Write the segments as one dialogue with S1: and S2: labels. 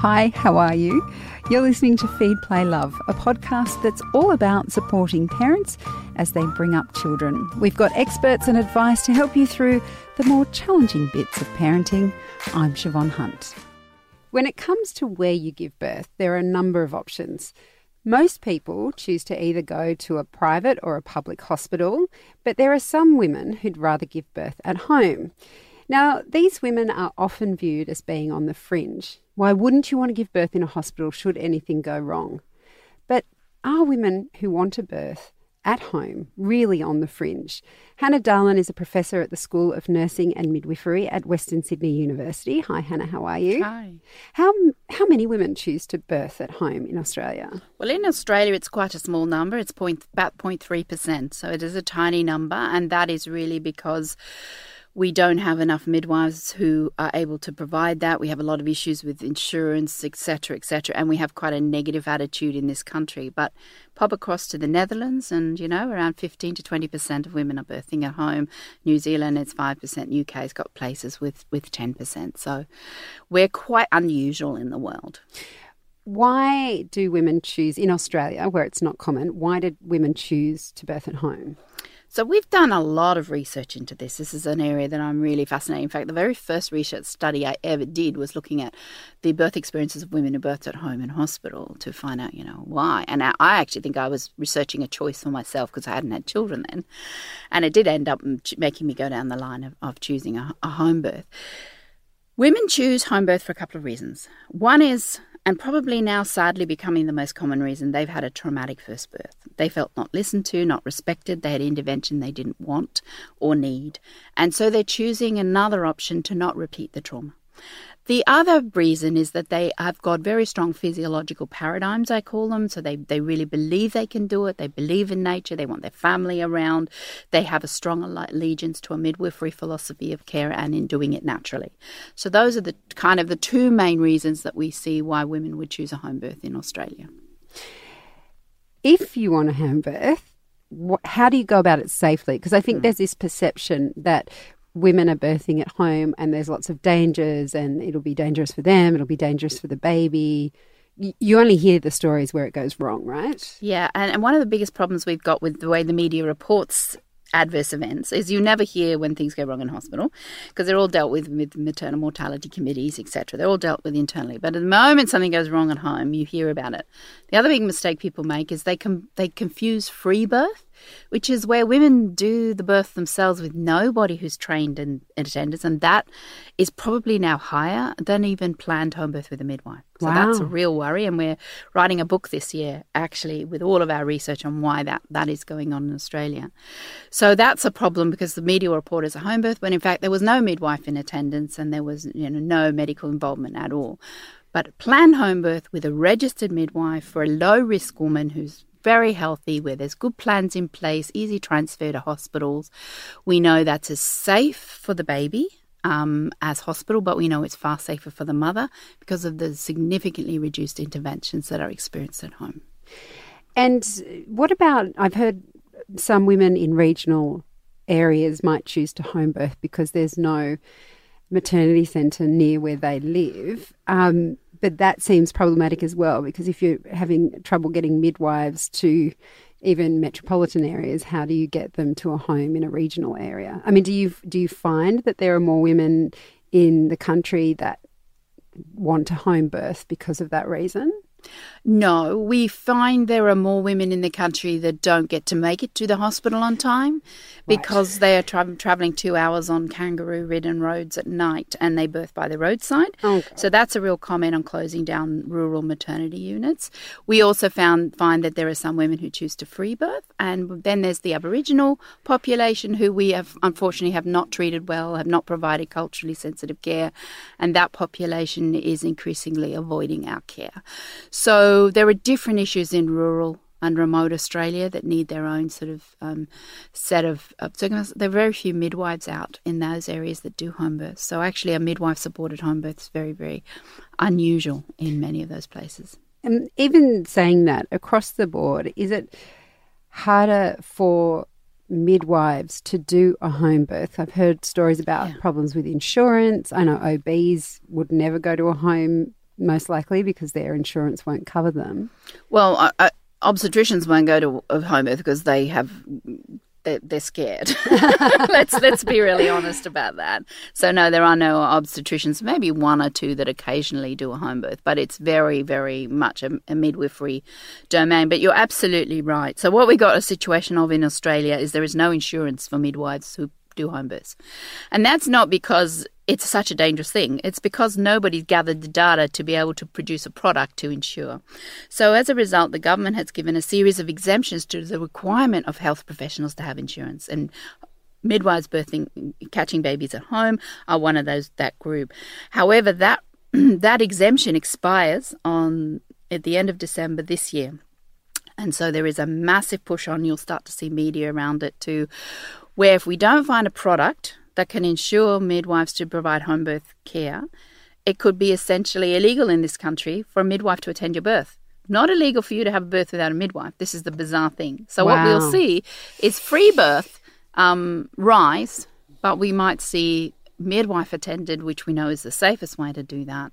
S1: Hi, how are you? You're listening to Feed Play Love, a podcast that's all about supporting parents as they bring up children. We've got experts and advice to help you through the more challenging bits of parenting. I'm Siobhan Hunt. When it comes to where you give birth, there are a number of options. Most people choose to either go to a private or a public hospital, but there are some women who'd rather give birth at home. Now, these women are often viewed as being on the fringe. Why wouldn't you want to give birth in a hospital should anything go wrong? But are women who want a birth at home really on the fringe? Hannah Dahlen is a professor at the School of Nursing and Midwifery at Western Sydney University. Hi, Hannah, how are you?
S2: Hi.
S1: How, how many women choose to birth at home in Australia?
S2: Well, in Australia, it's quite a small number. It's point, about 0.3%. So it is a tiny number. And that is really because we don't have enough midwives who are able to provide that. We have a lot of issues with insurance, etc., etc., and we have quite a negative attitude in this country. But pop across to the Netherlands, and you know, around 15 to 20 percent of women are birthing at home. New Zealand, it's five percent. UK's got places with with 10 percent. So we're quite unusual in the world.
S1: Why do women choose in Australia, where it's not common? Why did women choose to birth at home?
S2: So we've done a lot of research into this. This is an area that I'm really fascinated. In fact, the very first research study I ever did was looking at the birth experiences of women who birthed at home and hospital to find out, you know, why. And I actually think I was researching a choice for myself because I hadn't had children then, and it did end up making me go down the line of, of choosing a, a home birth. Women choose home birth for a couple of reasons. One is and probably now sadly becoming the most common reason they've had a traumatic first birth. They felt not listened to, not respected, they had intervention they didn't want or need, and so they're choosing another option to not repeat the trauma. The other reason is that they have got very strong physiological paradigms, I call them. So they, they really believe they can do it. They believe in nature. They want their family around. They have a strong allegiance to a midwifery philosophy of care and in doing it naturally. So those are the kind of the two main reasons that we see why women would choose a home birth in Australia.
S1: If you want a home birth, how do you go about it safely? Because I think mm. there's this perception that women are birthing at home and there's lots of dangers and it'll be dangerous for them, it'll be dangerous for the baby. You only hear the stories where it goes wrong, right?
S2: Yeah, and, and one of the biggest problems we've got with the way the media reports adverse events is you never hear when things go wrong in hospital because they're all dealt with with maternal mortality committees etc they're all dealt with internally but at the moment something goes wrong at home you hear about it the other big mistake people make is they com- they confuse free birth which is where women do the birth themselves with nobody who's trained in, in attendance, and that is probably now higher than even planned home birth with a midwife. So wow. that's a real worry, and we're writing a book this year, actually, with all of our research on why that, that is going on in Australia. So that's a problem because the media report is a home birth, when in fact there was no midwife in attendance and there was you know no medical involvement at all. But planned home birth with a registered midwife for a low risk woman who's very healthy, where there's good plans in place, easy transfer to hospitals. We know that's as safe for the baby um, as hospital, but we know it's far safer for the mother because of the significantly reduced interventions that are experienced at home.
S1: And what about? I've heard some women in regional areas might choose to home birth because there's no maternity centre near where they live. Um, but that seems problematic as well because if you're having trouble getting midwives to even metropolitan areas, how do you get them to a home in a regional area? I mean, do you do you find that there are more women in the country that want to home birth because of that reason?
S2: No, we find there are more women in the country that don't get to make it to the hospital on time because right. they are tra- travelling two hours on kangaroo ridden roads at night and they birth by the roadside. Oh, okay. So that's a real comment on closing down rural maternity units. We also found find that there are some women who choose to free birth, and then there's the Aboriginal population who we have unfortunately have not treated well, have not provided culturally sensitive care, and that population is increasingly avoiding our care. So there are different issues in rural and remote Australia that need their own sort of um, set of, of circumstances. There are very few midwives out in those areas that do home births. So actually, a midwife supported home birth is very, very unusual in many of those places.
S1: And even saying that across the board, is it harder for midwives to do a home birth? I've heard stories about yeah. problems with insurance. I know OBs would never go to a home most likely because their insurance won't cover them.
S2: Well, I, I, obstetricians won't go to a home birth because they have they're, they're scared. let's let's be really honest about that. So no, there are no obstetricians. Maybe one or two that occasionally do a home birth, but it's very very much a, a midwifery domain. But you're absolutely right. So what we got a situation of in Australia is there is no insurance for midwives who do home births, and that's not because it's such a dangerous thing. It's because nobody's gathered the data to be able to produce a product to insure. So, as a result, the government has given a series of exemptions to the requirement of health professionals to have insurance. And midwives birthing, catching babies at home are one of those that group. However, that that exemption expires on at the end of December this year. And so there is a massive push on, you'll start to see media around it too, where if we don't find a product that can insure midwives to provide home birth care, it could be essentially illegal in this country for a midwife to attend your birth. Not illegal for you to have a birth without a midwife. This is the bizarre thing. So wow. what we'll see is free birth um, rise, but we might see midwife attended, which we know is the safest way to do that,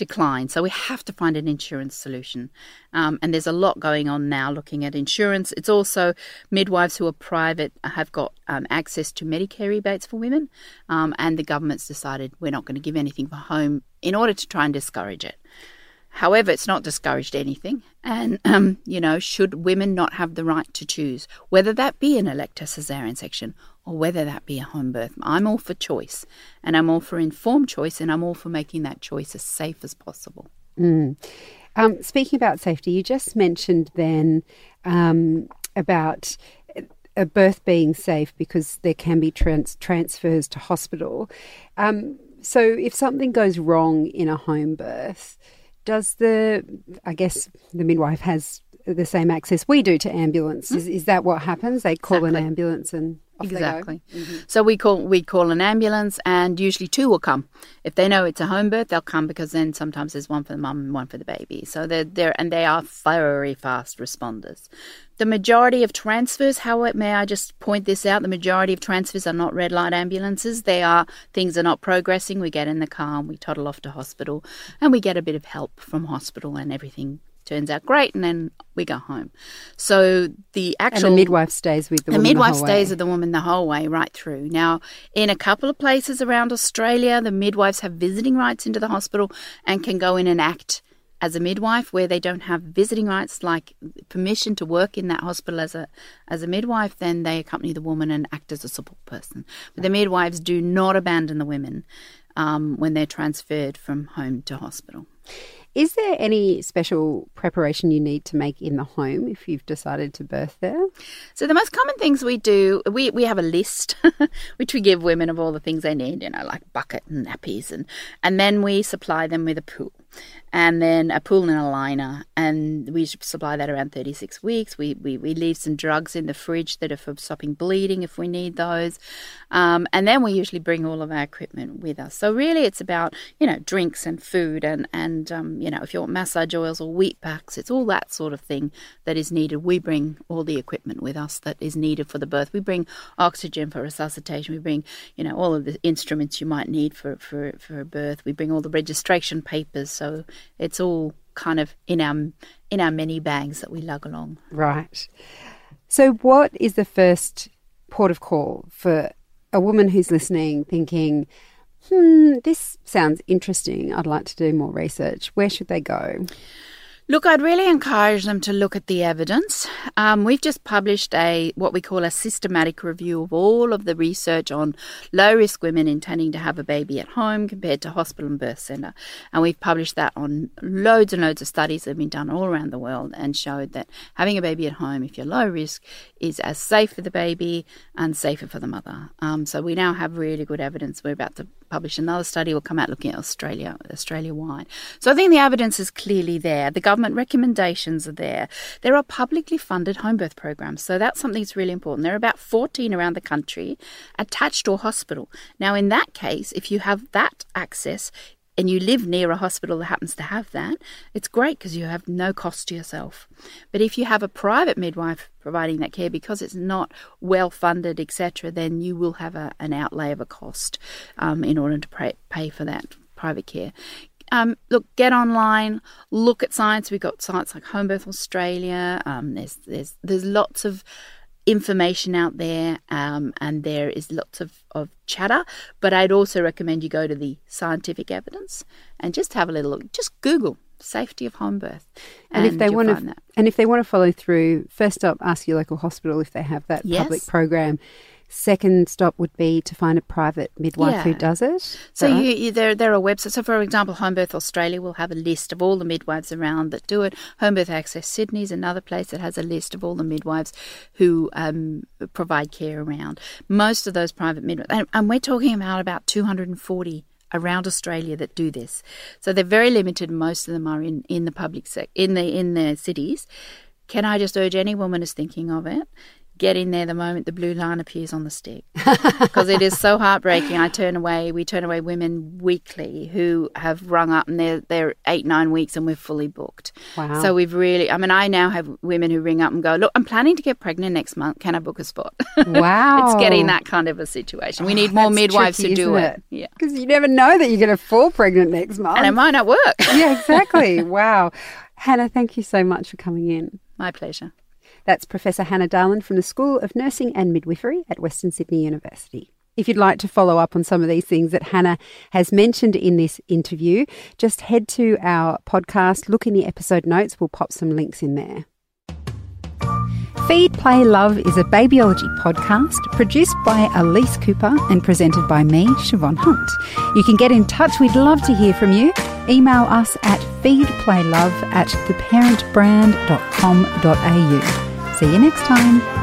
S2: decline. So we have to find an insurance solution. Um, and there's a lot going on now looking at insurance. It's also midwives who are private have got um, access to Medicare rebates for women. Um, and the government's decided we're not going to give anything for home in order to try and discourage it. However, it's not discouraged anything. And, um, you know, should women not have the right to choose, whether that be an elective cesarean section or whether that be a home birth? I'm all for choice and I'm all for informed choice and I'm all for making that choice as safe as possible.
S1: Mm. Um, speaking about safety, you just mentioned then um, about a birth being safe because there can be trans- transfers to hospital. Um, so if something goes wrong in a home birth, does the I guess the midwife has the same access we do to ambulance? Mm. Is, is that what happens? They call exactly. an ambulance and
S2: exactly. Mm-hmm. So we call we call an ambulance, and usually two will come. If they know it's a home birth, they'll come because then sometimes there's one for the mum and one for the baby. So they're there, and they are very fast responders. The majority of transfers, how may I just point this out? The majority of transfers are not red light ambulances. They are things are not progressing. We get in the car and we toddle off to hospital, and we get a bit of help from hospital, and everything turns out great, and then we go home. So the actual
S1: and the midwife stays with the,
S2: the midwife
S1: the
S2: stays with the woman the whole way right through. Now, in a couple of places around Australia, the midwives have visiting rights into the hospital and can go in and act as a midwife where they don't have visiting rights like permission to work in that hospital as a as a midwife then they accompany the woman and act as a support person but the midwives do not abandon the women um, when they're transferred from home to hospital
S1: is there any special preparation you need to make in the home if you've decided to birth there?
S2: So the most common things we do, we, we have a list which we give women of all the things they need, you know, like bucket and nappies and and then we supply them with a pool and then a pool and a liner. And we supply that around 36 weeks. We, we, we leave some drugs in the fridge that are for stopping bleeding if we need those. Um, and then we usually bring all of our equipment with us. So really it's about, you know, drinks and food and, and um, you know, if you want massage oils or wheat packs, it's all that sort of thing that is needed. We bring all the equipment with us that is needed for the birth. We bring oxygen for resuscitation. We bring, you know, all of the instruments you might need for, for, for a birth. We bring all the registration papers. So it's all kind of in our in our many bags that we lug along.
S1: Right. So, what is the first port of call for a woman who's listening, thinking, "Hmm, this sounds interesting. I'd like to do more research." Where should they go?
S2: Look, I'd really encourage them to look at the evidence. Um, we've just published a what we call a systematic review of all of the research on low risk women intending to have a baby at home compared to hospital and birth centre, and we've published that on loads and loads of studies that have been done all around the world and showed that having a baby at home, if you're low risk, is as safe for the baby and safer for the mother. Um, so we now have really good evidence. We're about to publish another study. We'll come out looking at Australia, Australia wide. So I think the evidence is clearly there. The government recommendations are there. There are publicly funded home birth programs, so that's something that's really important. There are about 14 around the country attached to a hospital. Now, in that case, if you have that access, and you live near a hospital that happens to have that, it's great because you have no cost to yourself. But if you have a private midwife providing that care because it's not well funded, etc., then you will have a, an outlay of a cost um, in order to pay, pay for that private care um, look, get online, look at science. We've got sites like Home Birth Australia. Um, there's there's there's lots of information out there, um, and there is lots of, of chatter. But I'd also recommend you go to the scientific evidence and just have a little look. Just Google safety of home birth,
S1: and, if they want to, and if they want to follow through, first up, ask your local hospital if they have that
S2: Yes.
S1: public program. Second stop would be to find a private midwife who does it.
S2: So
S1: right?
S2: you, you, there, there are websites. So, for example, Home Birth Australia will have a list of all the midwives around that do it. Home Birth Access Sydney is another place that has a list of all the midwives who um, provide care around. Most of those private midwives, and, and we're talking about about 240 around Australia that do this. So they're very limited. Most of them are in, in the public sec- in the in the cities. Can I just urge any woman who's thinking of it? Get in there the moment the blue line appears on the stick because it is so heartbreaking. I turn away, we turn away women weekly who have rung up and they're, they're eight, nine weeks and we're fully booked.
S1: Wow.
S2: So we've really, I mean, I now have women who ring up and go, Look, I'm planning to get pregnant next month. Can I book a spot?
S1: Wow.
S2: it's getting that kind of a situation. We need oh, more
S1: Oh, That's
S2: midwives
S1: tricky,
S2: to do
S1: isn't
S2: it. Yeah.
S1: Because you never know that you're going to fall pregnant next month.
S2: And it might not work.
S1: yeah, exactly. wow. Hannah, thank you so much for coming in.
S2: My pleasure.
S1: That's Professor Hannah Dahlen from the School of Nursing and Midwifery at Western Sydney University. If you'd like to follow up on some of these things that Hannah has mentioned in this interview, just head to our podcast, look in the episode notes, we'll pop some links in there. Feed, Play, Love is a babyology podcast produced by Elise Cooper and presented by me, Siobhan Hunt. You can get in touch, we'd love to hear from you. Email us at feedplaylove at theparentbrand.com.au. See you next time.